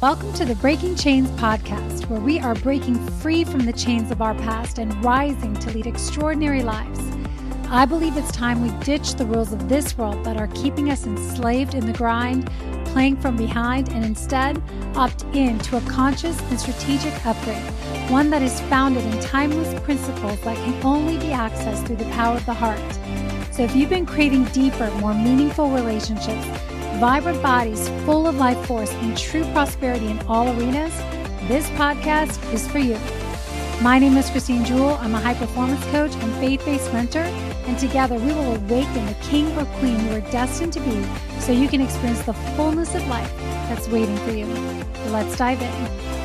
Welcome to the Breaking Chains podcast, where we are breaking free from the chains of our past and rising to lead extraordinary lives. I believe it's time we ditch the rules of this world that are keeping us enslaved in the grind, playing from behind, and instead opt in to a conscious and strategic upgrade, one that is founded in timeless principles that can only be accessed through the power of the heart. So if you've been craving deeper, more meaningful relationships, vibrant bodies full of life force and true prosperity in all arenas, this podcast is for you. My name is Christine Jewell. I'm a high performance coach and faith based mentor, and together we will awaken the king or queen you are destined to be so you can experience the fullness of life that's waiting for you. Let's dive in.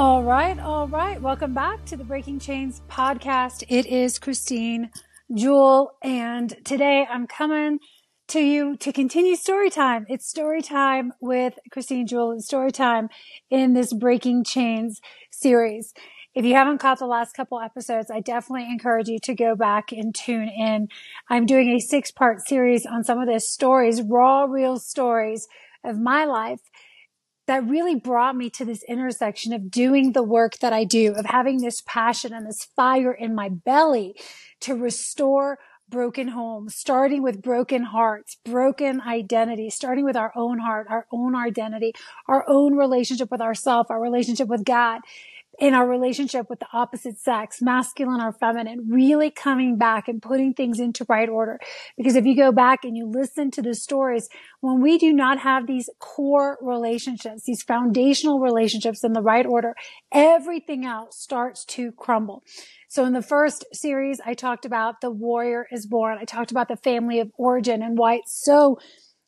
All right, all right. Welcome back to the Breaking Chains podcast. It is Christine Jewell, and today I'm coming to you to continue story time. It's story time with Christine Jewell and story time in this Breaking Chains series. If you haven't caught the last couple episodes, I definitely encourage you to go back and tune in. I'm doing a six part series on some of the stories, raw, real stories of my life that really brought me to this intersection of doing the work that I do, of having this passion and this fire in my belly to restore broken homes, starting with broken hearts, broken identity, starting with our own heart, our own identity, our own relationship with ourself, our relationship with God, in our relationship with the opposite sex, masculine or feminine, really coming back and putting things into right order. Because if you go back and you listen to the stories, when we do not have these core relationships, these foundational relationships in the right order, everything else starts to crumble. So in the first series, I talked about the warrior is born. I talked about the family of origin and why it's so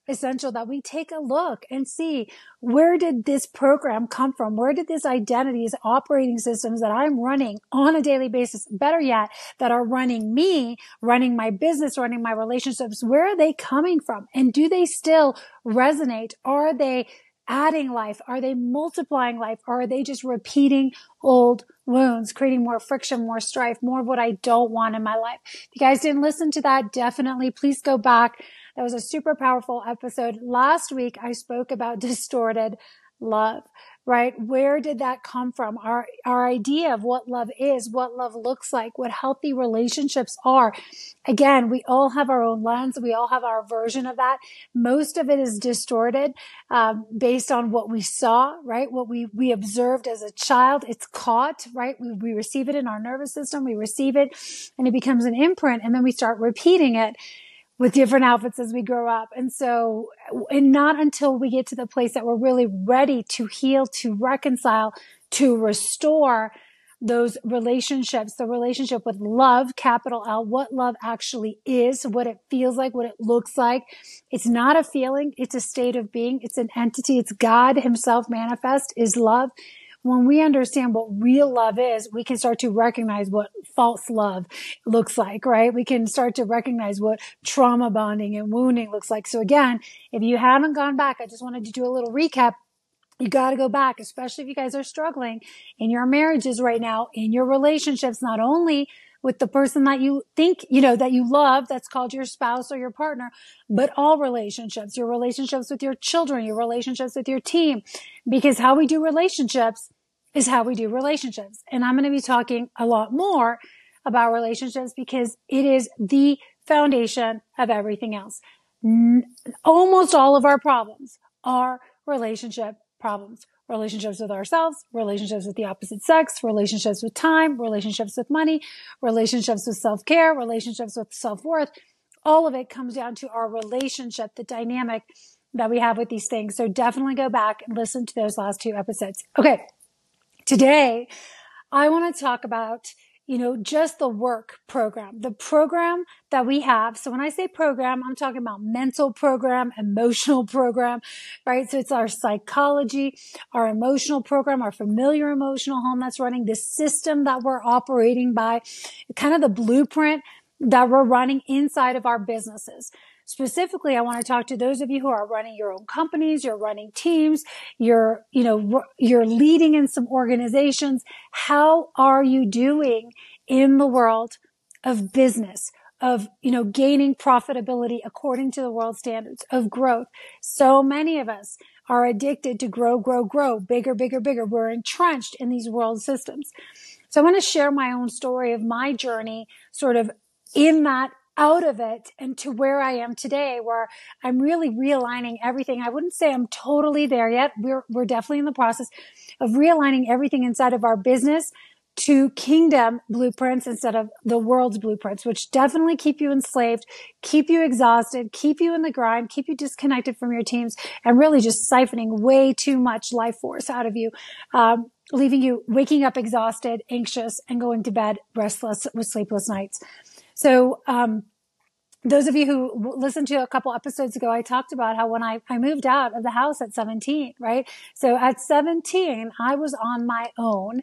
essential that we take a look and see where did this program come from? Where did this identities, operating systems that I'm running on a daily basis, better yet, that are running me, running my business, running my relationships, where are they coming from? And do they still resonate? Are they adding life? Are they multiplying life? Or are they just repeating old wounds, creating more friction, more strife, more of what I don't want in my life? If you guys didn't listen to that, definitely please go back that was a super powerful episode. Last week, I spoke about distorted love, right? Where did that come from? Our, our idea of what love is, what love looks like, what healthy relationships are. Again, we all have our own lens. We all have our version of that. Most of it is distorted, um, based on what we saw, right? What we, we observed as a child. It's caught, right? We, we receive it in our nervous system. We receive it and it becomes an imprint and then we start repeating it with different outfits as we grow up. And so, and not until we get to the place that we're really ready to heal, to reconcile, to restore those relationships, the relationship with love, capital L, what love actually is, what it feels like, what it looks like. It's not a feeling. It's a state of being. It's an entity. It's God himself manifest is love when we understand what real love is, we can start to recognize what false love looks like, right? We can start to recognize what trauma bonding and wounding looks like. So again, if you haven't gone back, I just wanted to do a little recap. You got to go back, especially if you guys are struggling in your marriages right now, in your relationships, not only with the person that you think, you know, that you love, that's called your spouse or your partner, but all relationships, your relationships with your children, your relationships with your team, because how we do relationships is how we do relationships. And I'm going to be talking a lot more about relationships because it is the foundation of everything else. almost all of our problems are relationship problems relationships with ourselves, relationships with the opposite sex, relationships with time, relationships with money, relationships with self care, relationships with self worth. All of it comes down to our relationship, the dynamic that we have with these things. So definitely go back and listen to those last two episodes. Okay. Today, I want to talk about you know, just the work program, the program that we have. So when I say program, I'm talking about mental program, emotional program, right? So it's our psychology, our emotional program, our familiar emotional home that's running the system that we're operating by, kind of the blueprint that we're running inside of our businesses. Specifically, I want to talk to those of you who are running your own companies, you're running teams, you're, you know, you're leading in some organizations. How are you doing in the world of business, of, you know, gaining profitability according to the world standards of growth. So many of us are addicted to grow, grow, grow, bigger, bigger, bigger. We're entrenched in these world systems. So I want to share my own story of my journey sort of in that out of it and to where I am today, where I'm really realigning everything. I wouldn't say I'm totally there yet. We're, we're definitely in the process of realigning everything inside of our business to kingdom blueprints instead of the world's blueprints, which definitely keep you enslaved, keep you exhausted, keep you in the grind, keep you disconnected from your teams, and really just siphoning way too much life force out of you, um, leaving you waking up exhausted, anxious, and going to bed restless with sleepless nights. So, um, those of you who listened to a couple episodes ago, I talked about how when I, I moved out of the house at 17, right? So at 17, I was on my own.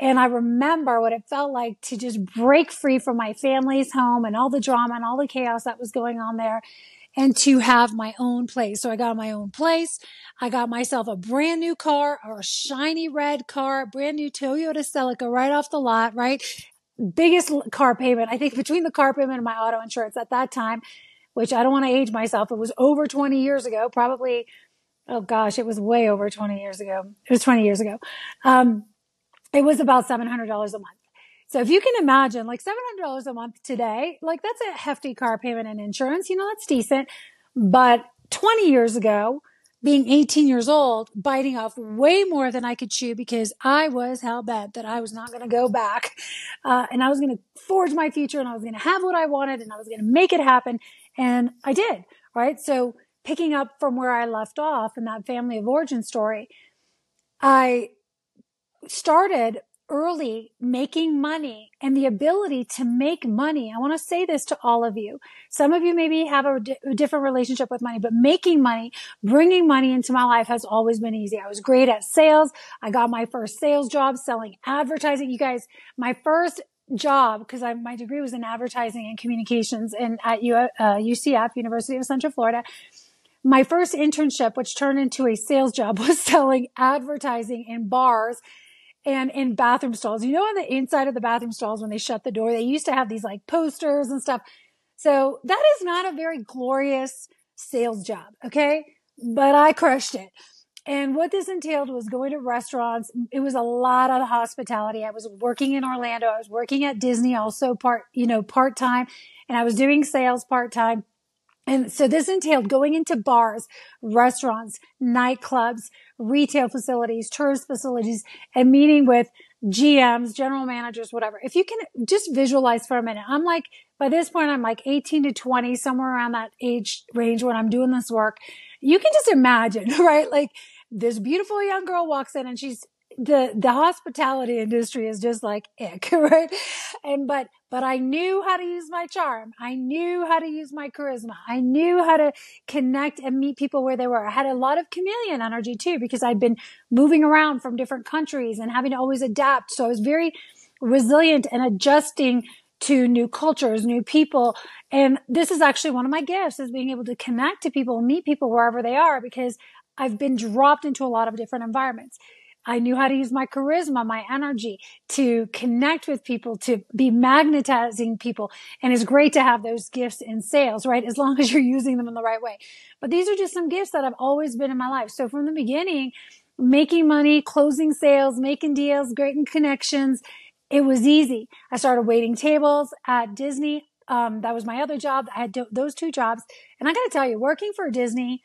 And I remember what it felt like to just break free from my family's home and all the drama and all the chaos that was going on there and to have my own place. So I got my own place. I got myself a brand new car or a shiny red car, brand new Toyota Celica right off the lot, right? Biggest car payment, I think between the car payment and my auto insurance at that time, which I don't want to age myself. It was over 20 years ago, probably. Oh gosh, it was way over 20 years ago. It was 20 years ago. Um, it was about $700 a month. So if you can imagine like $700 a month today, like that's a hefty car payment and insurance, you know, that's decent. But 20 years ago, being 18 years old, biting off way more than I could chew because I was hell bent that I was not going to go back. Uh, and I was going to forge my future and I was going to have what I wanted and I was going to make it happen. And I did, right? So picking up from where I left off in that family of origin story, I started early making money and the ability to make money. I want to say this to all of you. Some of you maybe have a, different relationship with money, but making money, bringing money into my life has always been easy. I was great at sales. I got my first sales job selling advertising. You guys, my first job because my degree was in advertising and communications and at U, uh, UCF, University of Central Florida. My first internship, which turned into a sales job, was selling advertising in bars and in bathroom stalls. You know, on the inside of the bathroom stalls, when they shut the door, they used to have these like posters and stuff. So that is not a very glorious sales job. Okay. But I crushed it. And what this entailed was going to restaurants. It was a lot of hospitality. I was working in Orlando. I was working at Disney also part, you know, part time and I was doing sales part time. And so this entailed going into bars, restaurants, nightclubs, retail facilities, tourist facilities, and meeting with GMs, general managers, whatever. If you can just visualize for a minute, I'm like, by this point, I'm like 18 to 20, somewhere around that age range when I'm doing this work. You can just imagine, right? Like this beautiful young girl walks in and she's the the hospitality industry is just like ick, right? And but but I knew how to use my charm. I knew how to use my charisma. I knew how to connect and meet people where they were. I had a lot of chameleon energy too because I'd been moving around from different countries and having to always adapt. So I was very resilient and adjusting to new cultures, new people. And this is actually one of my gifts is being able to connect to people, meet people wherever they are because I've been dropped into a lot of different environments. I knew how to use my charisma, my energy to connect with people, to be magnetizing people. And it's great to have those gifts in sales, right? As long as you're using them in the right way. But these are just some gifts that I've always been in my life. So from the beginning, making money, closing sales, making deals, creating connections, it was easy. I started waiting tables at Disney. Um, that was my other job. I had those two jobs. And I got to tell you, working for Disney,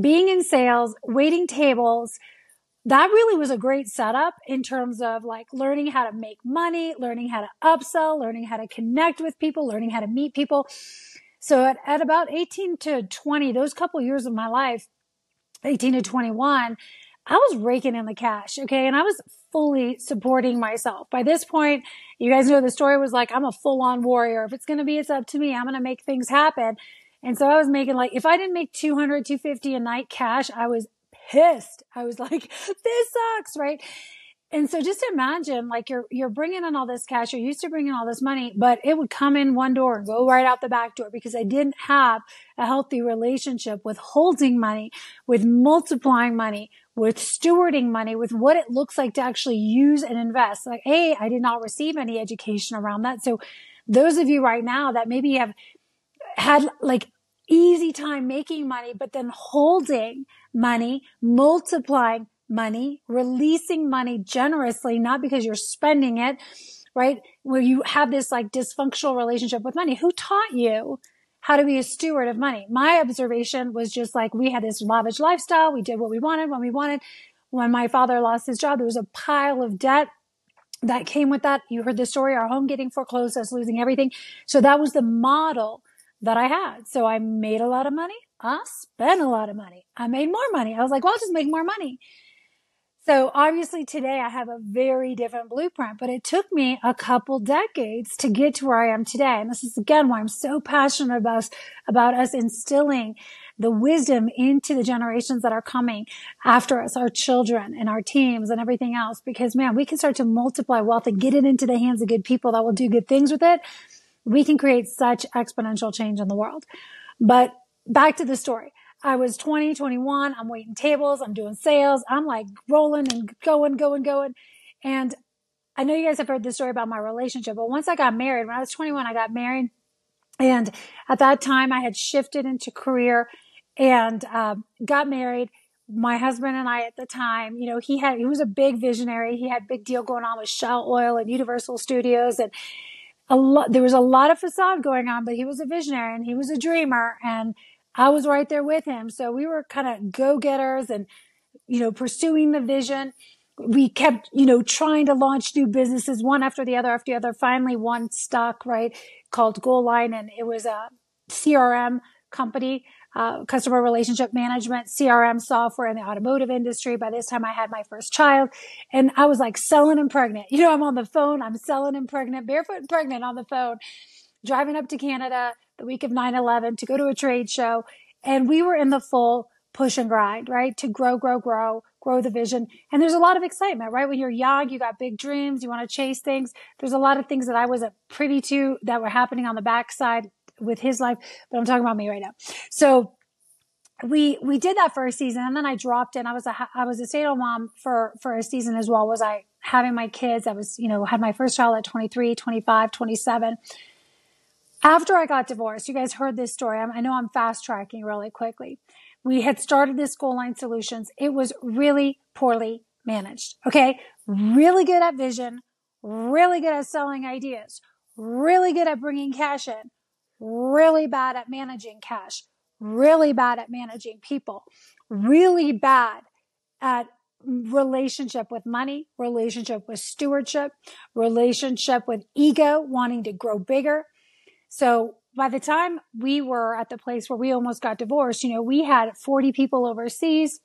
being in sales, waiting tables, that really was a great setup in terms of like learning how to make money, learning how to upsell, learning how to connect with people, learning how to meet people. So at, at about 18 to 20, those couple years of my life, 18 to 21, I was raking in the cash. Okay. And I was fully supporting myself. By this point, you guys know the story was like, I'm a full on warrior. If it's going to be, it's up to me. I'm going to make things happen. And so I was making like, if I didn't make 200, 250 a night cash, I was pissed. I was like, this sucks, right? And so just imagine like you're, you're bringing in all this cash. You're used to bringing all this money, but it would come in one door and go right out the back door because I didn't have a healthy relationship with holding money, with multiplying money, with stewarding money, with what it looks like to actually use and invest. Like, Hey, I did not receive any education around that. So those of you right now that maybe have had like easy time making money, but then holding money, multiplying money, releasing money generously, not because you're spending it, right? Where you have this like dysfunctional relationship with money. Who taught you how to be a steward of money? My observation was just like we had this lavish lifestyle. We did what we wanted when we wanted. When my father lost his job, there was a pile of debt that came with that. You heard the story, our home getting foreclosed, us losing everything. So that was the model that I had. So I made a lot of money. I spent a lot of money. I made more money. I was like, well, I'll just make more money. So obviously today I have a very different blueprint, but it took me a couple decades to get to where I am today. And this is again why I'm so passionate about, about us instilling the wisdom into the generations that are coming after us, our children and our teams and everything else. Because man, we can start to multiply wealth and get it into the hands of good people that will do good things with it. We can create such exponential change in the world. But back to the story. I was 20, 21. I'm waiting tables. I'm doing sales. I'm like rolling and going, going, going. And I know you guys have heard this story about my relationship, but once I got married, when I was 21, I got married. And at that time, I had shifted into career and um, got married. My husband and I at the time, you know, he had, he was a big visionary. He had big deal going on with Shell Oil and Universal Studios. And a lot, there was a lot of facade going on, but he was a visionary and he was a dreamer. And I was right there with him. So we were kind of go getters and, you know, pursuing the vision. We kept, you know, trying to launch new businesses one after the other after the other. Finally, one stuck, right, called Goal Line. And it was a CRM company, uh, customer relationship management, CRM software in the automotive industry. By this time, I had my first child and I was like selling and pregnant. You know, I'm on the phone. I'm selling and pregnant, barefoot and pregnant on the phone, driving up to Canada the week of 9-11 to go to a trade show. And we were in the full push and grind, right? To grow, grow, grow, grow the vision. And there's a lot of excitement, right? When you're young, you got big dreams, you want to chase things. There's a lot of things that I wasn't privy to that were happening on the backside with his life, but I'm talking about me right now. So we we did that for a season and then I dropped in. I was a I was a stay-at-home mom for for a season as well. Was I having my kids? I was, you know, had my first child at 23, 25, 27 after I got divorced, you guys heard this story. I know I'm fast tracking really quickly. We had started this goal line solutions. It was really poorly managed. Okay. Really good at vision, really good at selling ideas, really good at bringing cash in, really bad at managing cash, really bad at managing people, really bad at relationship with money, relationship with stewardship, relationship with ego, wanting to grow bigger, so by the time we were at the place where we almost got divorced, you know, we had 40 people overseas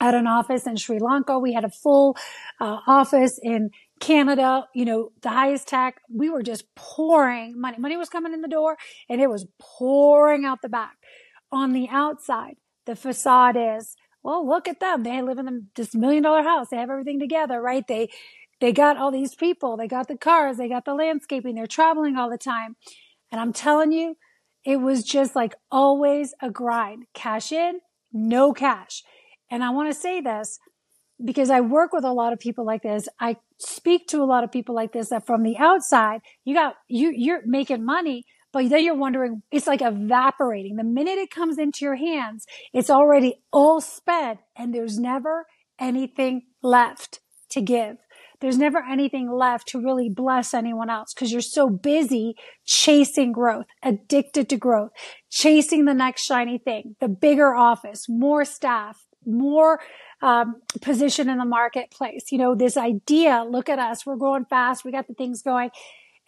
at an office in Sri Lanka. We had a full uh, office in Canada, you know, the highest tech. We were just pouring money. Money was coming in the door and it was pouring out the back. On the outside, the facade is, well, look at them. They live in this million dollar house. They have everything together, right? They, they got all these people. They got the cars. They got the landscaping. They're traveling all the time. And I'm telling you, it was just like always a grind. Cash in, no cash. And I want to say this because I work with a lot of people like this. I speak to a lot of people like this that from the outside, you got, you, you're making money, but then you're wondering, it's like evaporating. The minute it comes into your hands, it's already all spent and there's never anything left to give there's never anything left to really bless anyone else because you're so busy chasing growth, addicted to growth, chasing the next shiny thing, the bigger office, more staff, more um, position in the marketplace. You know, this idea, look at us, we're growing fast, we got the things going.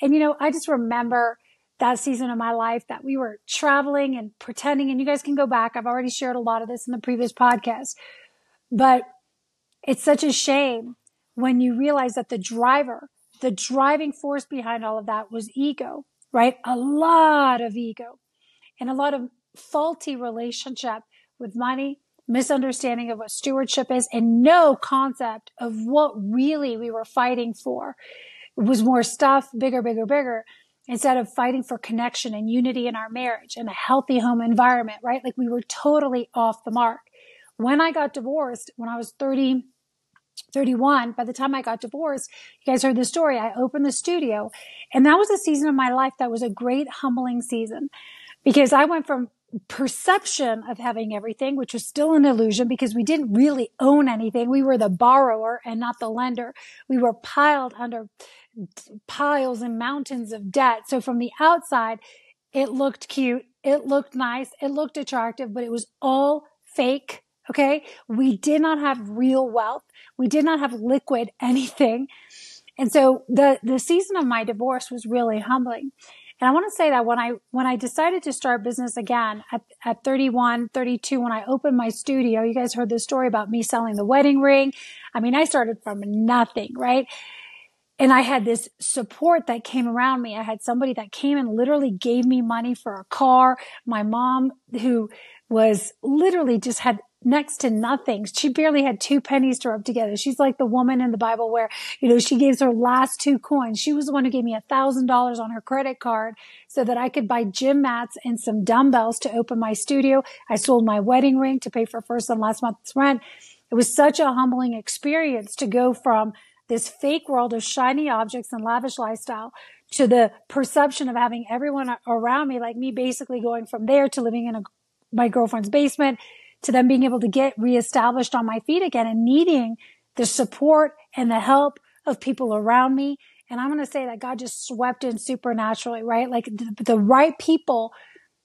And, you know, I just remember that season of my life that we were traveling and pretending, and you guys can go back. I've already shared a lot of this in the previous podcast, but it's such a shame when you realize that the driver, the driving force behind all of that was ego, right? A lot of ego and a lot of faulty relationship with money, misunderstanding of what stewardship is, and no concept of what really we were fighting for. It was more stuff, bigger, bigger, bigger, instead of fighting for connection and unity in our marriage and a healthy home environment, right? Like we were totally off the mark. When I got divorced, when I was 30, 31, by the time I got divorced, you guys heard the story. I opened the studio and that was a season of my life that was a great humbling season because I went from perception of having everything, which was still an illusion because we didn't really own anything. We were the borrower and not the lender. We were piled under piles and mountains of debt. So from the outside, it looked cute. It looked nice. It looked attractive, but it was all fake. Okay. We did not have real wealth. We did not have liquid anything. And so the, the season of my divorce was really humbling. And I want to say that when I, when I decided to start business again at, at 31, 32, when I opened my studio, you guys heard the story about me selling the wedding ring. I mean, I started from nothing, right? And I had this support that came around me. I had somebody that came and literally gave me money for a car. My mom, who was literally just had next to nothing. She barely had two pennies to rub together. She's like the woman in the Bible where, you know, she gives her last two coins. She was the one who gave me a thousand dollars on her credit card so that I could buy gym mats and some dumbbells to open my studio. I sold my wedding ring to pay for first and last month's rent. It was such a humbling experience to go from this fake world of shiny objects and lavish lifestyle to the perception of having everyone around me, like me, basically going from there to living in a, my girlfriend's basement to them being able to get reestablished on my feet again and needing the support and the help of people around me. And I'm going to say that God just swept in supernaturally, right? Like the, the right people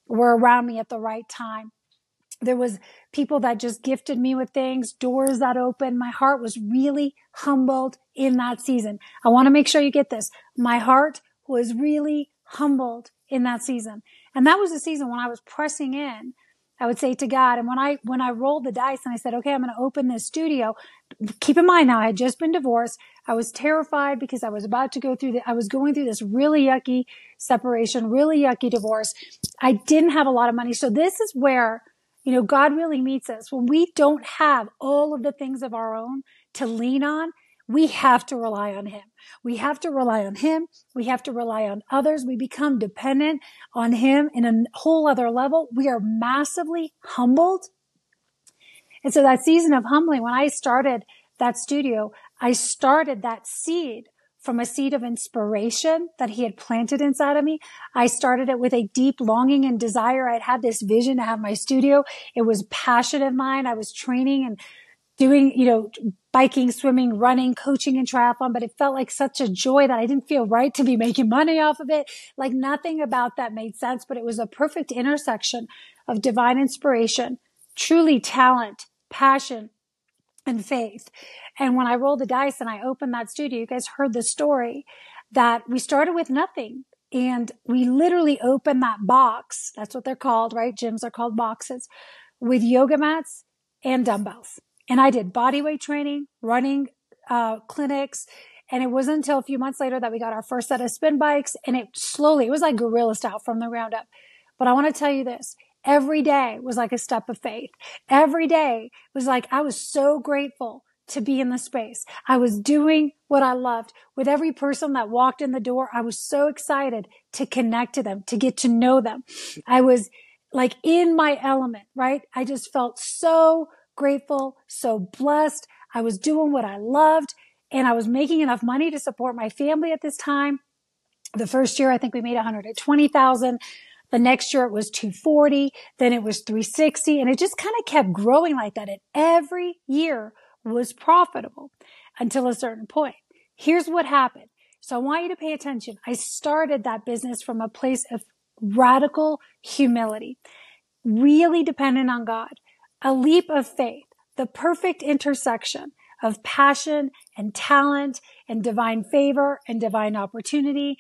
were around me at the right time there was people that just gifted me with things, doors that opened. My heart was really humbled in that season. I want to make sure you get this. My heart was really humbled in that season. And that was the season when I was pressing in. I would say to God, and when I, when I rolled the dice and I said, okay, I'm going to open this studio, keep in mind now, I had just been divorced. I was terrified because I was about to go through the, I was going through this really yucky separation, really yucky divorce. I didn't have a lot of money. So this is where you know, God really meets us when we don't have all of the things of our own to lean on. We have to rely on him. We have to rely on him. We have to rely on others. We become dependent on him in a whole other level. We are massively humbled. And so that season of humbling, when I started that studio, I started that seed from a seed of inspiration that he had planted inside of me. I started it with a deep longing and desire. I'd had this vision to have my studio. It was passion of mine. I was training and doing, you know, biking, swimming, running, coaching and triathlon, but it felt like such a joy that I didn't feel right to be making money off of it. Like nothing about that made sense, but it was a perfect intersection of divine inspiration, truly talent, passion, and faith. And when I rolled the dice and I opened that studio, you guys heard the story that we started with nothing. And we literally opened that box. That's what they're called, right? Gyms are called boxes with yoga mats and dumbbells. And I did body weight training, running, uh, clinics. And it wasn't until a few months later that we got our first set of spin bikes and it slowly, it was like guerrilla style from the ground up. But I want to tell you this. Every day was like a step of faith. Every day was like, I was so grateful to be in the space. I was doing what I loved. With every person that walked in the door, I was so excited to connect to them, to get to know them. I was like in my element, right? I just felt so grateful, so blessed. I was doing what I loved and I was making enough money to support my family at this time. The first year, I think we made 120,000. The next year it was 240. Then it was 360 and it just kind of kept growing like that. And every year was profitable until a certain point. Here's what happened. So I want you to pay attention. I started that business from a place of radical humility, really dependent on God, a leap of faith, the perfect intersection of passion and talent and divine favor and divine opportunity.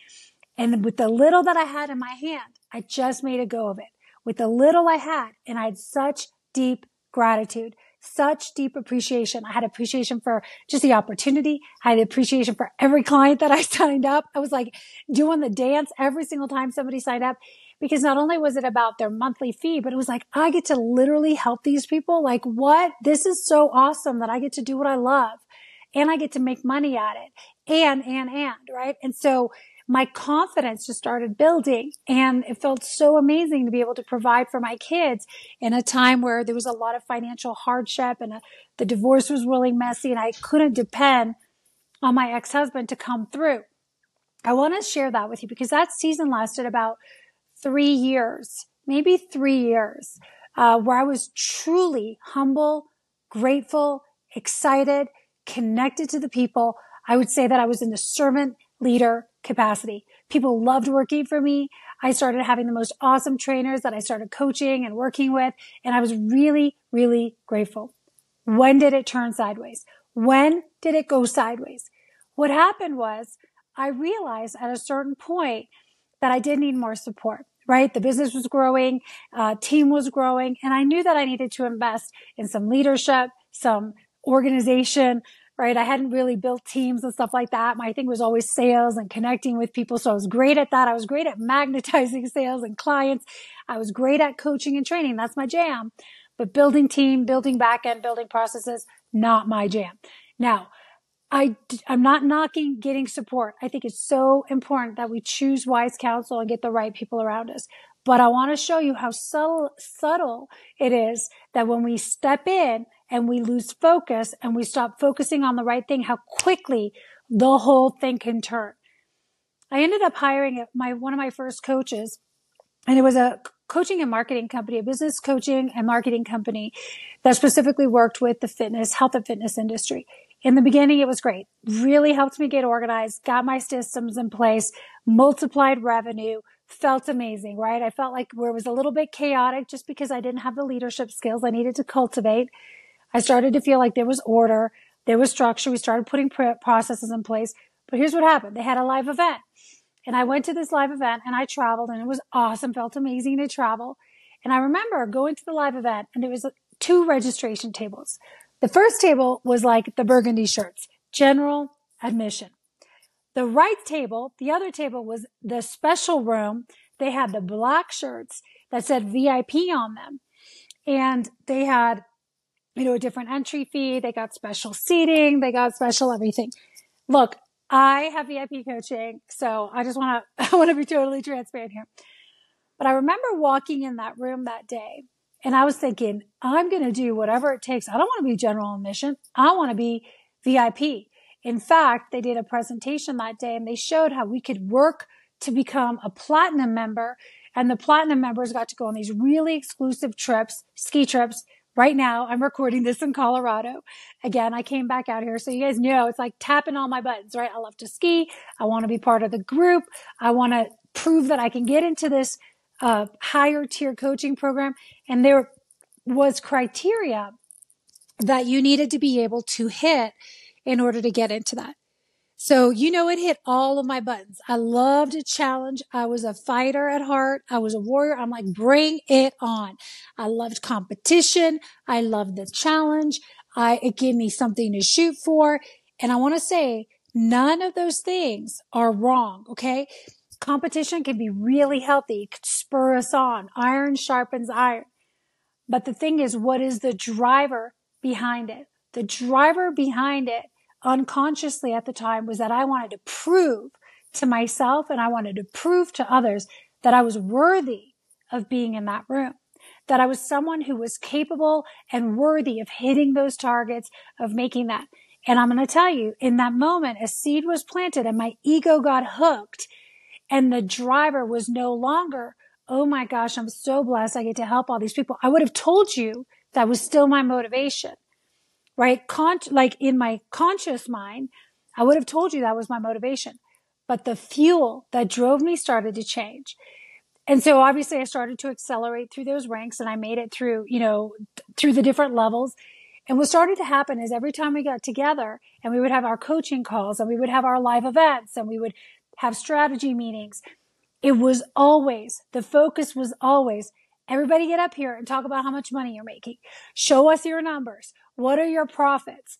And with the little that I had in my hand, I just made a go of it. With the little I had, and I had such deep gratitude such deep appreciation. I had appreciation for just the opportunity. I had appreciation for every client that I signed up. I was like doing the dance every single time somebody signed up because not only was it about their monthly fee, but it was like, I get to literally help these people. Like what? This is so awesome that I get to do what I love and I get to make money at it and, and, and, right? And so my confidence just started building and it felt so amazing to be able to provide for my kids in a time where there was a lot of financial hardship and a, uh, the divorce was really messy and I couldn't depend on my ex-husband to come through. I want to share that with you because that season lasted about three years, maybe three years, uh, where I was truly humble, grateful, excited, connected to the people. I would say that I was in the servant leader capacity. People loved working for me. I started having the most awesome trainers that I started coaching and working with. And I was really, really grateful. When did it turn sideways? When did it go sideways? What happened was I realized at a certain point that I did need more support right? The business was growing, uh, team was growing, and I knew that I needed to invest in some leadership, some organization, right? I hadn't really built teams and stuff like that. My thing was always sales and connecting with people. So I was great at that. I was great at magnetizing sales and clients. I was great at coaching and training. That's my jam. But building team, building back end, building processes, not my jam. Now, I, I'm not knocking getting support. I think it's so important that we choose wise counsel and get the right people around us. But I want to show you how subtle, subtle it is that when we step in and we lose focus and we stop focusing on the right thing, how quickly the whole thing can turn. I ended up hiring my, one of my first coaches and it was a coaching and marketing company, a business coaching and marketing company that specifically worked with the fitness, health and fitness industry in the beginning, it was great. Really helped me get organized, got my systems in place, multiplied revenue, felt amazing, right? I felt like where it was a little bit chaotic just because I didn't have the leadership skills I needed to cultivate. I started to feel like there was order, there was structure. We started putting processes in place. But here's what happened. They had a live event and I went to this live event and I traveled and it was awesome. Felt amazing to travel. And I remember going to the live event and there was two registration tables. The first table was like the burgundy shirts, general admission. The right table, the other table was the special room. They had the black shirts that said VIP on them. And they had, you know, a different entry fee. They got special seating. They got special everything. Look, I have VIP coaching. So I just want to, I want to be totally transparent here. But I remember walking in that room that day and I was thinking, I'm going to do whatever it takes. I don't want to be general admission. I want to be VIP. In fact, they did a presentation that day and they showed how we could work to become a platinum member. And the platinum members got to go on these really exclusive trips, ski trips. Right now, I'm recording this in Colorado. Again, I came back out here. So you guys know it's like tapping all my buttons, right? I love to ski. I want to be part of the group. I want to prove that I can get into this uh, higher tier coaching program. And there was criteria that you needed to be able to hit in order to get into that. So, you know, it hit all of my buttons. I loved a challenge. I was a fighter at heart. I was a warrior. I'm like, bring it on. I loved competition. I loved the challenge. I, it gave me something to shoot for. And I want to say none of those things are wrong. Okay competition can be really healthy. It could spur us on. Iron sharpens iron. But the thing is, what is the driver behind it? The driver behind it unconsciously at the time was that I wanted to prove to myself and I wanted to prove to others that I was worthy of being in that room, that I was someone who was capable and worthy of hitting those targets, of making that. And I'm going to tell you, in that moment, a seed was planted and my ego got hooked and the driver was no longer, oh my gosh, I'm so blessed. I get to help all these people. I would have told you that was still my motivation, right? Con- like in my conscious mind, I would have told you that was my motivation. But the fuel that drove me started to change. And so obviously I started to accelerate through those ranks and I made it through, you know, through the different levels. And what started to happen is every time we got together and we would have our coaching calls and we would have our live events and we would have strategy meetings. It was always, the focus was always, everybody get up here and talk about how much money you're making. Show us your numbers. What are your profits?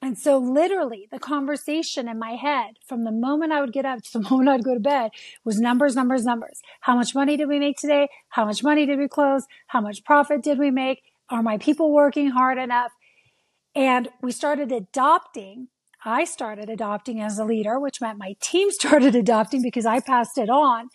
And so literally the conversation in my head from the moment I would get up to the moment I'd go to bed was numbers, numbers, numbers. How much money did we make today? How much money did we close? How much profit did we make? Are my people working hard enough? And we started adopting I started adopting as a leader, which meant my team started adopting because I passed it on.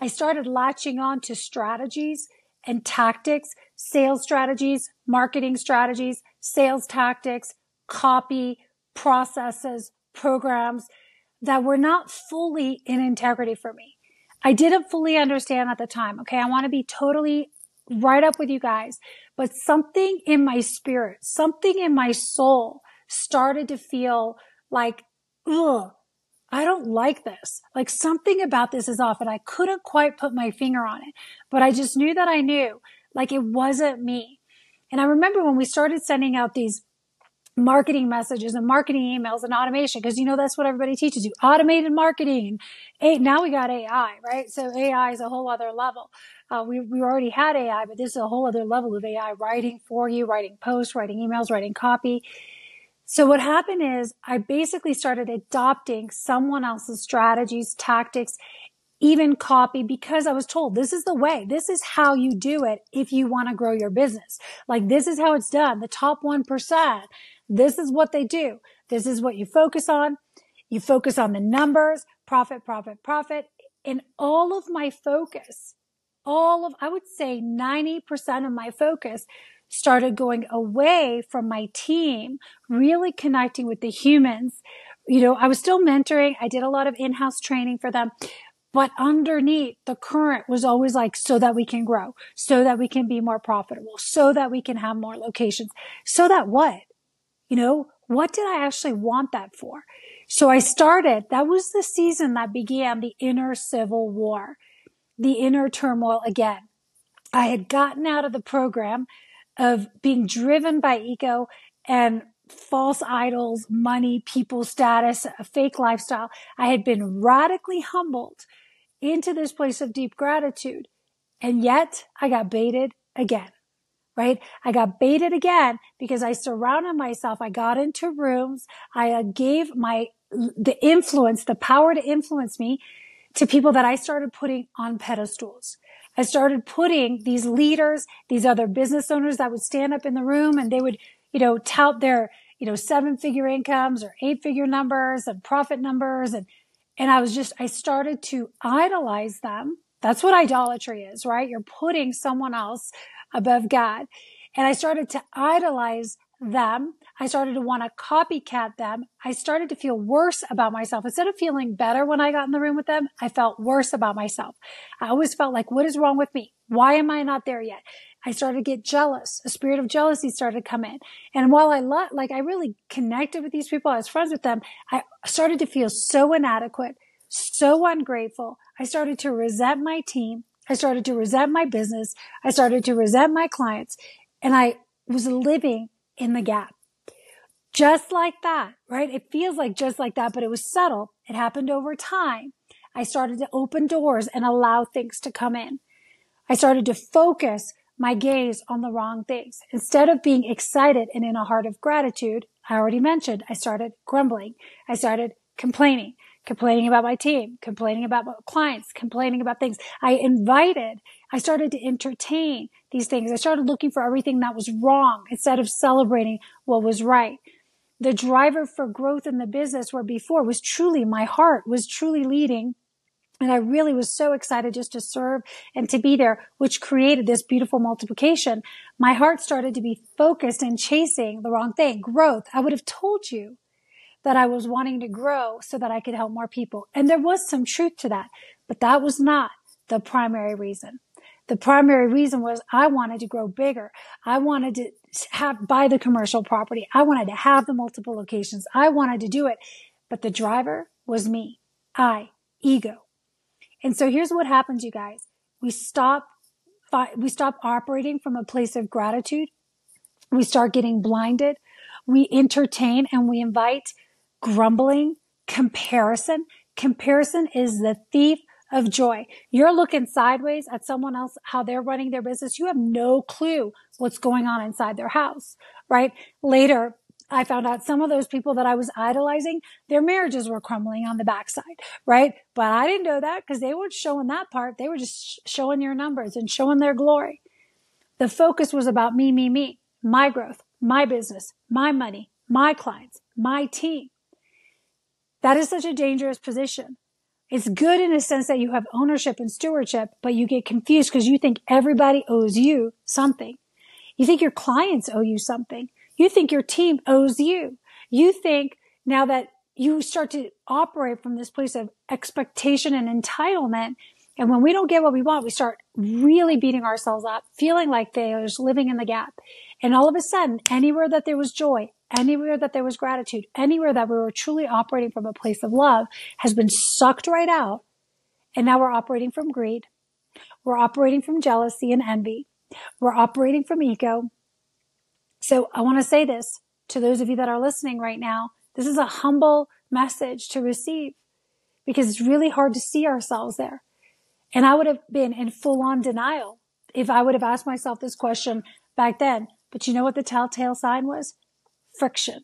I started latching on to strategies and tactics, sales strategies, marketing strategies, sales tactics, copy, processes, programs that were not fully in integrity for me. I didn't fully understand at the time. Okay. I want to be totally right up with you guys, but something in my spirit, something in my soul started to feel like, ugh, I don't like this. Like something about this is off and I couldn't quite put my finger on it, but I just knew that I knew like it wasn't me. And I remember when we started sending out these marketing messages and marketing emails and automation because you know that's what everybody teaches you automated marketing now we got ai right so ai is a whole other level uh, we, we already had ai but this is a whole other level of ai writing for you writing posts writing emails writing copy so what happened is I basically started adopting someone else's strategies, tactics, even copy because I was told this is the way. This is how you do it if you want to grow your business. Like this is how it's done. The top 1%. This is what they do. This is what you focus on. You focus on the numbers, profit, profit, profit. And all of my focus, all of, I would say 90% of my focus started going away from my team, really connecting with the humans. You know, I was still mentoring. I did a lot of in-house training for them. But underneath the current was always like, so that we can grow, so that we can be more profitable, so that we can have more locations, so that what? You know, what did I actually want that for? So I started, that was the season that began the inner civil war, the inner turmoil again. I had gotten out of the program of being driven by ego and false idols, money, people status, a fake lifestyle. I had been radically humbled into this place of deep gratitude. And yet I got baited again, right? I got baited again because I surrounded myself. I got into rooms. I uh, gave my, the influence, the power to influence me to people that I started putting on pedestals. I started putting these leaders, these other business owners that would stand up in the room and they would, you know, tout their, you know, seven figure incomes or eight figure numbers and profit numbers. And, and I was just, I started to idolize them. That's what idolatry is, right? You're putting someone else above God. And I started to idolize them. I started to want to copycat them. I started to feel worse about myself. Instead of feeling better when I got in the room with them, I felt worse about myself. I always felt like, what is wrong with me? Why am I not there yet? I started to get jealous. A spirit of jealousy started to come in. And while I like, I really connected with these people, I was friends with them, I started to feel so inadequate, so ungrateful. I started to resent my team. I started to resent my business. I started to resent my clients and I was living in the gap. Just like that, right? It feels like just like that, but it was subtle. It happened over time. I started to open doors and allow things to come in. I started to focus my gaze on the wrong things. Instead of being excited and in a heart of gratitude, I already mentioned, I started grumbling. I started complaining, complaining about my team, complaining about clients, complaining about things. I invited, I started to entertain these things. I started looking for everything that was wrong instead of celebrating what was right. The driver for growth in the business where before was truly my heart was truly leading. And I really was so excited just to serve and to be there, which created this beautiful multiplication. My heart started to be focused and chasing the wrong thing, growth. I would have told you that I was wanting to grow so that I could help more people. And there was some truth to that, but that was not the primary reason. The primary reason was I wanted to grow bigger. I wanted to have, buy the commercial property. I wanted to have the multiple locations. I wanted to do it. But the driver was me. I, ego. And so here's what happens, you guys. We stop, we stop operating from a place of gratitude. We start getting blinded. We entertain and we invite grumbling, comparison. Comparison is the thief of joy. You're looking sideways at someone else, how they're running their business. You have no clue what's going on inside their house, right? Later, I found out some of those people that I was idolizing, their marriages were crumbling on the backside, right? But I didn't know that because they weren't showing that part. They were just showing your numbers and showing their glory. The focus was about me, me, me, my growth, my business, my money, my clients, my team, That is such a dangerous position. It's good in a sense that you have ownership and stewardship, but you get confused because you think everybody owes you something. You think your clients owe you something. You think your team owes you. You think now that you start to operate from this place of expectation and entitlement. And when we don't get what we want, we start really beating ourselves up, feeling like failures, living in the gap. And all of a sudden, anywhere that there was joy, anywhere that there was gratitude, anywhere that we were truly operating from a place of love has been sucked right out. And now we're operating from greed. We're operating from jealousy and envy. We're operating from ego. So I want to say this to those of you that are listening right now. This is a humble message to receive because it's really hard to see ourselves there. And I would have been in full on denial if I would have asked myself this question back then. But you know what the telltale sign was? Friction.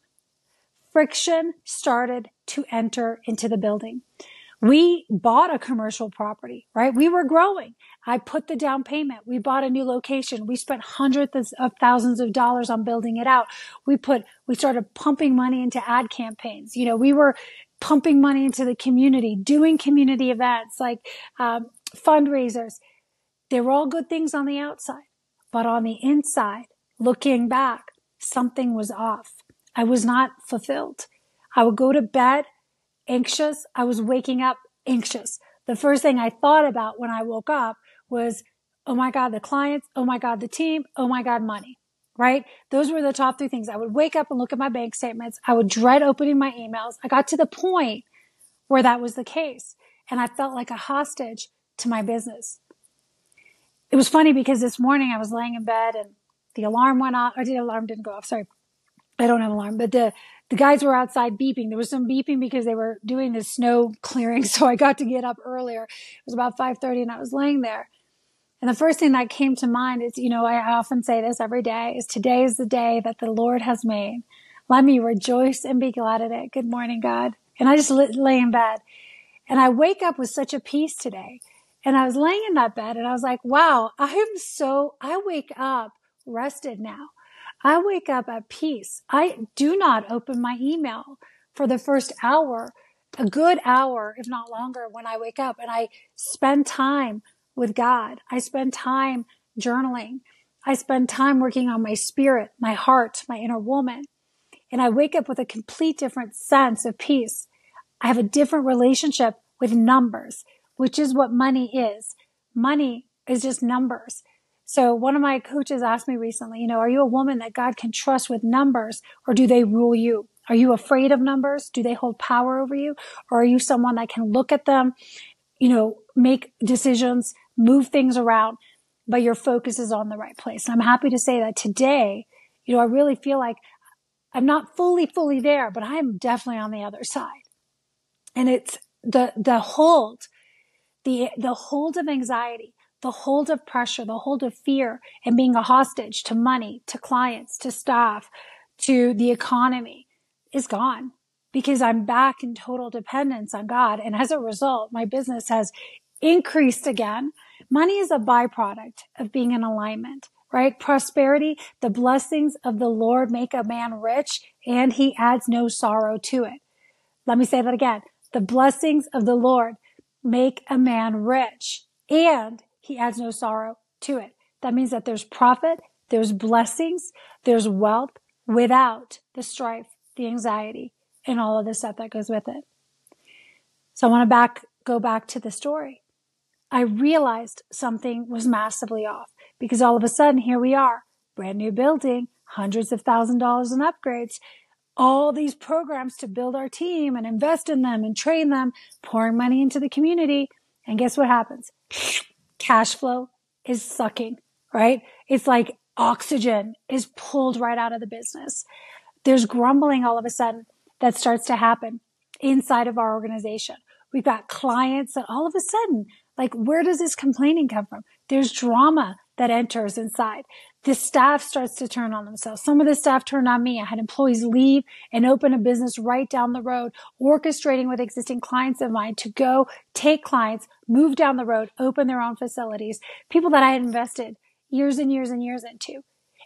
Friction started to enter into the building. We bought a commercial property, right? We were growing. I put the down payment. We bought a new location. We spent hundreds of thousands of dollars on building it out. We put, we started pumping money into ad campaigns. You know, we were pumping money into the community, doing community events like um, fundraisers. They were all good things on the outside, but on the inside, looking back, something was off. I was not fulfilled. I would go to bed anxious. I was waking up anxious. The first thing I thought about when I woke up was, oh my God, the clients. Oh my God, the team. Oh my God, money. Right? Those were the top three things. I would wake up and look at my bank statements. I would dread opening my emails. I got to the point where that was the case and I felt like a hostage to my business. It was funny because this morning I was laying in bed and the alarm went off. Or the alarm didn't go off. Sorry. I don't have an alarm, but the, the guys were outside beeping. There was some beeping because they were doing the snow clearing. So I got to get up earlier. It was about 530 and I was laying there. And the first thing that came to mind is, you know, I often say this every day is today is the day that the Lord has made. Let me rejoice and be glad in it. Good morning, God. And I just lay in bed and I wake up with such a peace today. And I was laying in that bed and I was like, wow, I am so, I wake up rested now. I wake up at peace. I do not open my email for the first hour, a good hour, if not longer, when I wake up and I spend time with God. I spend time journaling. I spend time working on my spirit, my heart, my inner woman. And I wake up with a complete different sense of peace. I have a different relationship with numbers, which is what money is. Money is just numbers. So one of my coaches asked me recently, you know, are you a woman that God can trust with numbers or do they rule you? Are you afraid of numbers? Do they hold power over you? Or are you someone that can look at them, you know, make decisions, move things around, but your focus is on the right place? And I'm happy to say that today, you know, I really feel like I'm not fully, fully there, but I am definitely on the other side. And it's the, the hold, the, the hold of anxiety the hold of pressure, the hold of fear and being a hostage to money, to clients, to staff, to the economy is gone because I'm back in total dependence on God. And as a result, my business has increased again. Money is a byproduct of being in alignment, right? Prosperity, the blessings of the Lord make a man rich and he adds no sorrow to it. Let me say that again. The blessings of the Lord make a man rich and he adds no sorrow to it. That means that there's profit, there's blessings, there's wealth without the strife, the anxiety, and all of the stuff that goes with it. So I want to back, go back to the story. I realized something was massively off because all of a sudden here we are, brand new building, hundreds of thousand dollars in upgrades, all these programs to build our team and invest in them and train them, pouring money into the community. And guess what happens? Cash flow is sucking, right? It's like oxygen is pulled right out of the business. There's grumbling all of a sudden that starts to happen inside of our organization. We've got clients that all of a sudden, like, where does this complaining come from? There's drama that enters inside. The staff starts to turn on themselves. Some of the staff turned on me. I had employees leave and open a business right down the road, orchestrating with existing clients of mine to go take clients, move down the road, open their own facilities, people that I had invested years and years and years into.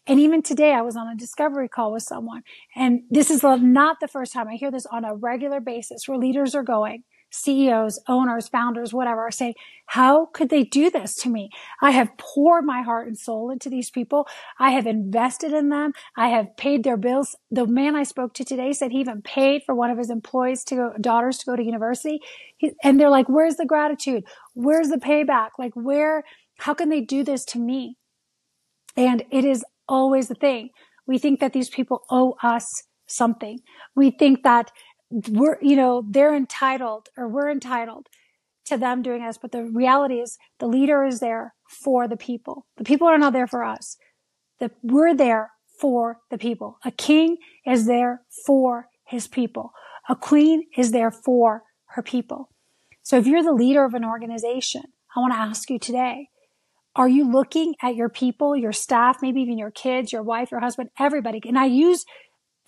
And even today, I was on a discovery call with someone. And this is not the first time I hear this on a regular basis where leaders are going, CEOs, owners, founders, whatever, are saying, how could they do this to me? I have poured my heart and soul into these people. I have invested in them. I have paid their bills. The man I spoke to today said he even paid for one of his employees to go, daughters to go to university. He, and they're like, where's the gratitude? Where's the payback? Like, where, how can they do this to me? And it is always the thing. We think that these people owe us something. We think that we're, you know, they're entitled or we're entitled to them doing us. But the reality is the leader is there for the people. The people are not there for us. The, we're there for the people. A king is there for his people. A queen is there for her people. So if you're the leader of an organization, I want to ask you today, are you looking at your people, your staff, maybe even your kids, your wife, your husband, everybody? And I use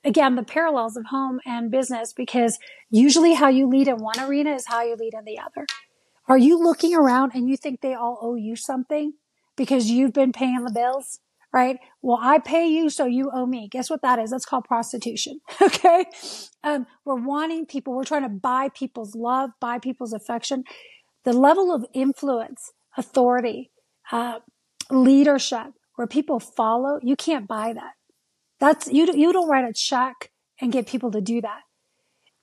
again the parallels of home and business because usually how you lead in one arena is how you lead in the other. Are you looking around and you think they all owe you something because you've been paying the bills? Right? Well, I pay you, so you owe me. Guess what that is? That's called prostitution. Okay. Um, we're wanting people, we're trying to buy people's love, buy people's affection. The level of influence, authority, uh, leadership where people follow, you can't buy that. That's, you, you don't write a check and get people to do that.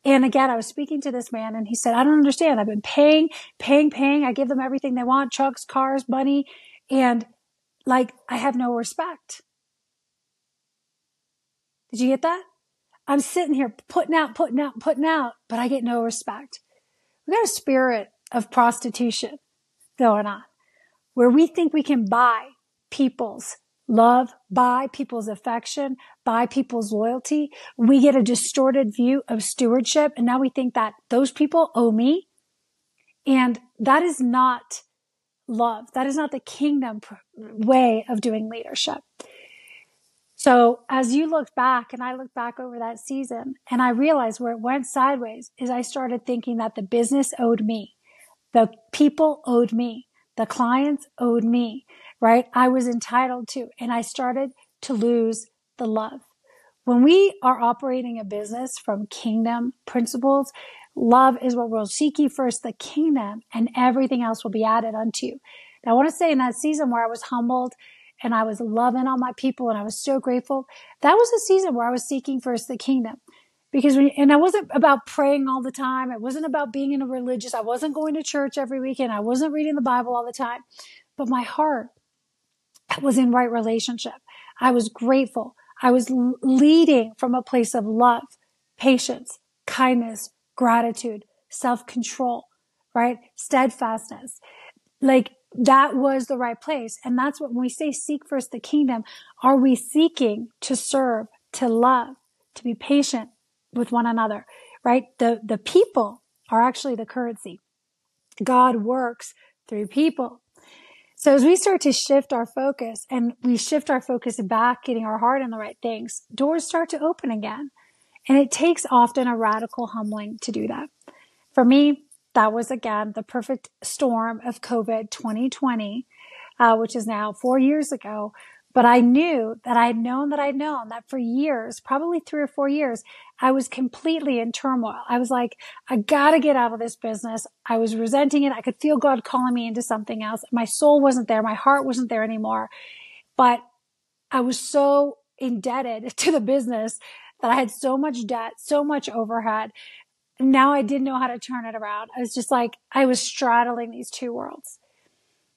And again, I was speaking to this man and he said, I don't understand. I've been paying, paying, paying. I give them everything they want, trucks, cars, money. And like, I have no respect. Did you get that? I'm sitting here putting out, putting out, putting out, but I get no respect. We got a spirit of prostitution going on where we think we can buy people's love, buy people's affection, buy people's loyalty. We get a distorted view of stewardship. And now we think that those people owe me. And that is not love. That is not the kingdom way of doing leadership. So as you look back and I look back over that season and I realized where it went sideways is I started thinking that the business owed me. The people owed me. The clients owed me, right? I was entitled to, and I started to lose the love. When we are operating a business from kingdom principles, love is what we'll seek ye first the kingdom and everything else will be added unto you. Now, I want to say in that season where I was humbled and I was loving all my people and I was so grateful, that was a season where I was seeking first the kingdom because when, and I wasn't about praying all the time. It wasn't about being in a religious. I wasn't going to church every weekend. I wasn't reading the Bible all the time, but my heart was in right relationship. I was grateful. I was leading from a place of love, patience, kindness, gratitude, self control, right? Steadfastness. Like that was the right place. And that's what when we say seek first the kingdom, are we seeking to serve, to love, to be patient, with one another, right? The, the people are actually the currency. God works through people. So as we start to shift our focus and we shift our focus back, getting our heart in the right things, doors start to open again. And it takes often a radical humbling to do that. For me, that was again the perfect storm of COVID 2020, uh, which is now four years ago, but I knew that I'd known that I'd known that for years, probably three or four years, I was completely in turmoil. I was like, I gotta get out of this business. I was resenting it. I could feel God calling me into something else. My soul wasn't there. My heart wasn't there anymore. But I was so indebted to the business that I had so much debt, so much overhead. Now I didn't know how to turn it around. I was just like, I was straddling these two worlds.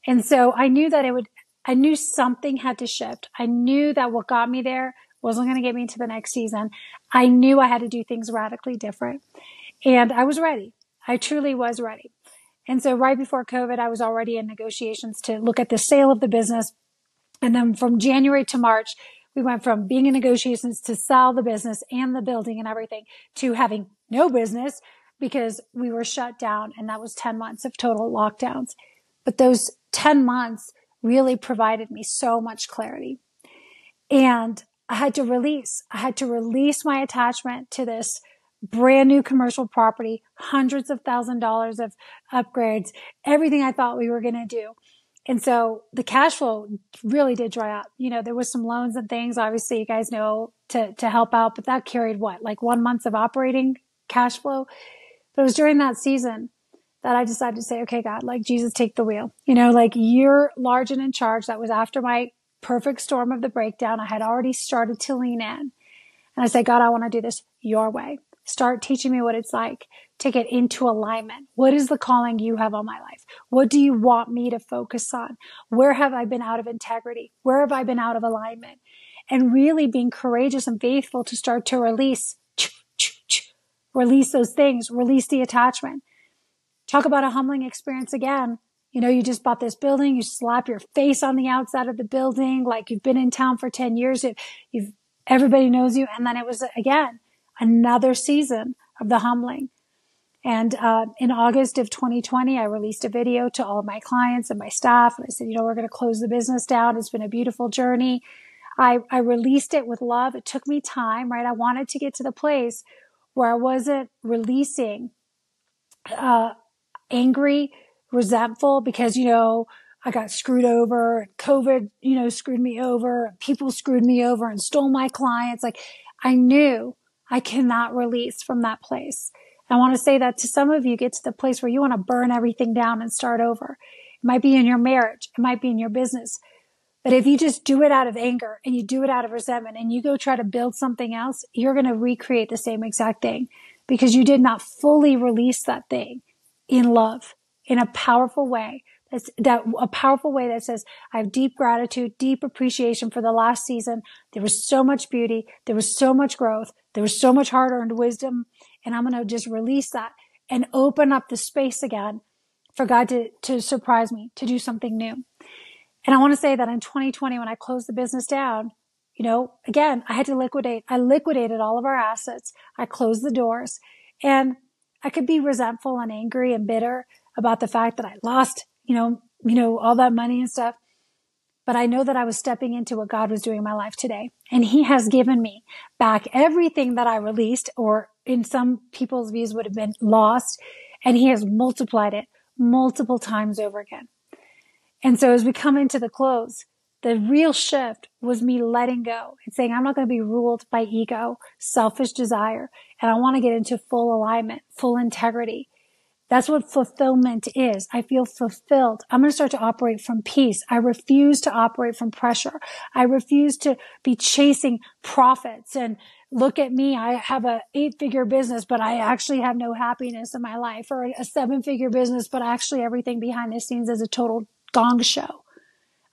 And so I knew that it would I knew something had to shift. I knew that what got me there wasn't going to get me to the next season. I knew I had to do things radically different. And I was ready. I truly was ready. And so right before COVID, I was already in negotiations to look at the sale of the business. And then from January to March, we went from being in negotiations to sell the business and the building and everything to having no business because we were shut down. And that was 10 months of total lockdowns. But those 10 months really provided me so much clarity. And I had to release, I had to release my attachment to this brand new commercial property, hundreds of thousand dollars of upgrades, everything I thought we were going to do. And so the cash flow really did dry up. You know, there was some loans and things, obviously, you guys know to, to help out, but that carried what, like one month of operating cash flow. But it was during that season that I decided to say, okay, God, like Jesus, take the wheel. You know, like you're large and in charge. That was after my perfect storm of the breakdown. I had already started to lean in. And I said, God, I want to do this your way. Start teaching me what it's like to get into alignment. What is the calling you have on my life? What do you want me to focus on? Where have I been out of integrity? Where have I been out of alignment? And really being courageous and faithful to start to release, release those things, release the attachment. Talk about a humbling experience again. You know, you just bought this building, you slap your face on the outside of the building like you've been in town for 10 years. You've, everybody knows you. And then it was again, another season of the humbling. And uh, in August of 2020, I released a video to all of my clients and my staff. And I said, you know, we're going to close the business down. It's been a beautiful journey. I, I released it with love. It took me time, right? I wanted to get to the place where I wasn't releasing uh, angry, resentful because, you know, I got screwed over. COVID, you know, screwed me over. People screwed me over and stole my clients. Like I knew I cannot release from that place. I want to say that to some of you get to the place where you want to burn everything down and start over. It might be in your marriage. It might be in your business. But if you just do it out of anger and you do it out of resentment and you go try to build something else, you're going to recreate the same exact thing because you did not fully release that thing in love in a powerful way that's that a powerful way that says, I have deep gratitude, deep appreciation for the last season. There was so much beauty. There was so much growth. There was so much hard earned wisdom. And I'm going to just release that and open up the space again for God to, to surprise me, to do something new. And I want to say that in 2020, when I closed the business down, you know, again, I had to liquidate. I liquidated all of our assets. I closed the doors and I could be resentful and angry and bitter about the fact that I lost you know, you know, all that money and stuff. But I know that I was stepping into what God was doing in my life today. And he has given me back everything that I released or in some people's views would have been lost. And he has multiplied it multiple times over again. And so as we come into the close, the real shift was me letting go and saying, I'm not going to be ruled by ego, selfish desire. And I want to get into full alignment, full integrity. That's what fulfillment is. I feel fulfilled. I'm going to start to operate from peace. I refuse to operate from pressure. I refuse to be chasing profits and look at me. I have a eight figure business, but I actually have no happiness in my life or a seven figure business, but actually everything behind the scenes is a total gong show.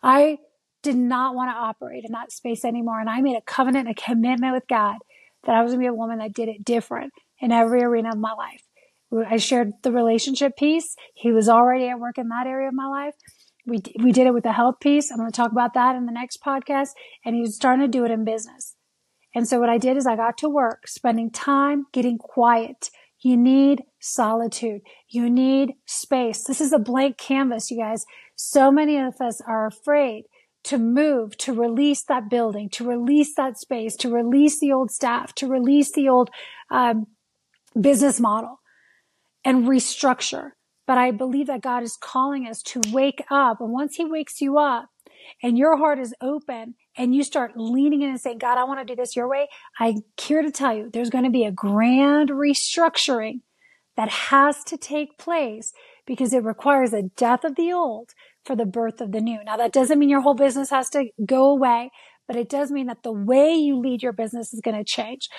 I did not want to operate in that space anymore. And I made a covenant, a commitment with God that I was going to be a woman that did it different in every arena of my life. I shared the relationship piece. He was already at work in that area of my life. We, we did it with the health piece. I'm going to talk about that in the next podcast. And he was starting to do it in business. And so what I did is I got to work, spending time getting quiet. You need solitude. You need space. This is a blank canvas, you guys. So many of us are afraid to move, to release that building, to release that space, to release the old staff, to release the old um, business model and restructure. But I believe that God is calling us to wake up. And once he wakes you up and your heart is open and you start leaning in and saying, God, I want to do this your way. I'm here to tell you there's going to be a grand restructuring that has to take place because it requires a death of the old for the birth of the new. Now that doesn't mean your whole business has to go away, but it does mean that the way you lead your business is going to change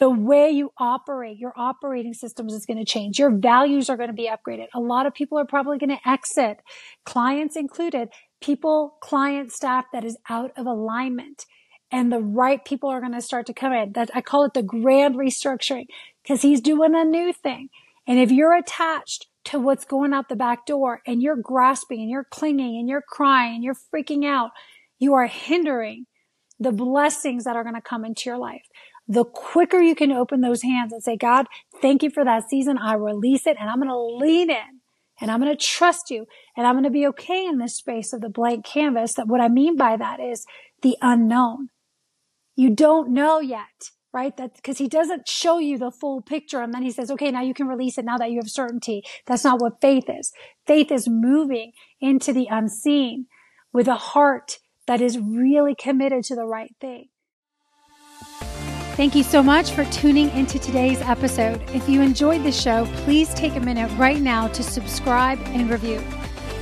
the way you operate, your operating systems is going to change. Your values are going to be upgraded. A lot of people are probably going to exit, clients included, people, client, staff that is out of alignment. And the right people are going to start to come in. That I call it the grand restructuring because he's doing a new thing. And if you're attached to what's going out the back door and you're grasping and you're clinging and you're crying and you're freaking out, you are hindering the blessings that are going to come into your life the quicker you can open those hands and say, God, thank you for that season. I release it and I'm going to lean in and I'm going to trust you and I'm going to be okay in this space of the blank canvas. That what I mean by that is the unknown. You don't know yet right? That because he doesn't show you the full picture and then he says, okay, now you can release it now that you have certainty. That's not what faith is. Faith is moving into the unseen with a heart that is really committed to the right thing. Thank you so much for tuning into today's episode. If you enjoyed the show, please take a minute right now to subscribe and review.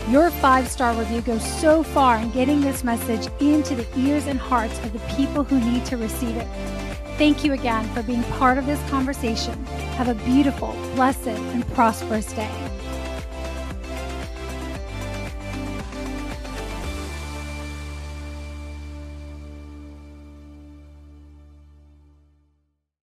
Your five star review goes so far in getting this message into the ears and hearts of the people who need to receive it. Thank you again for being part of this conversation. Have a beautiful, blessed, and prosperous day.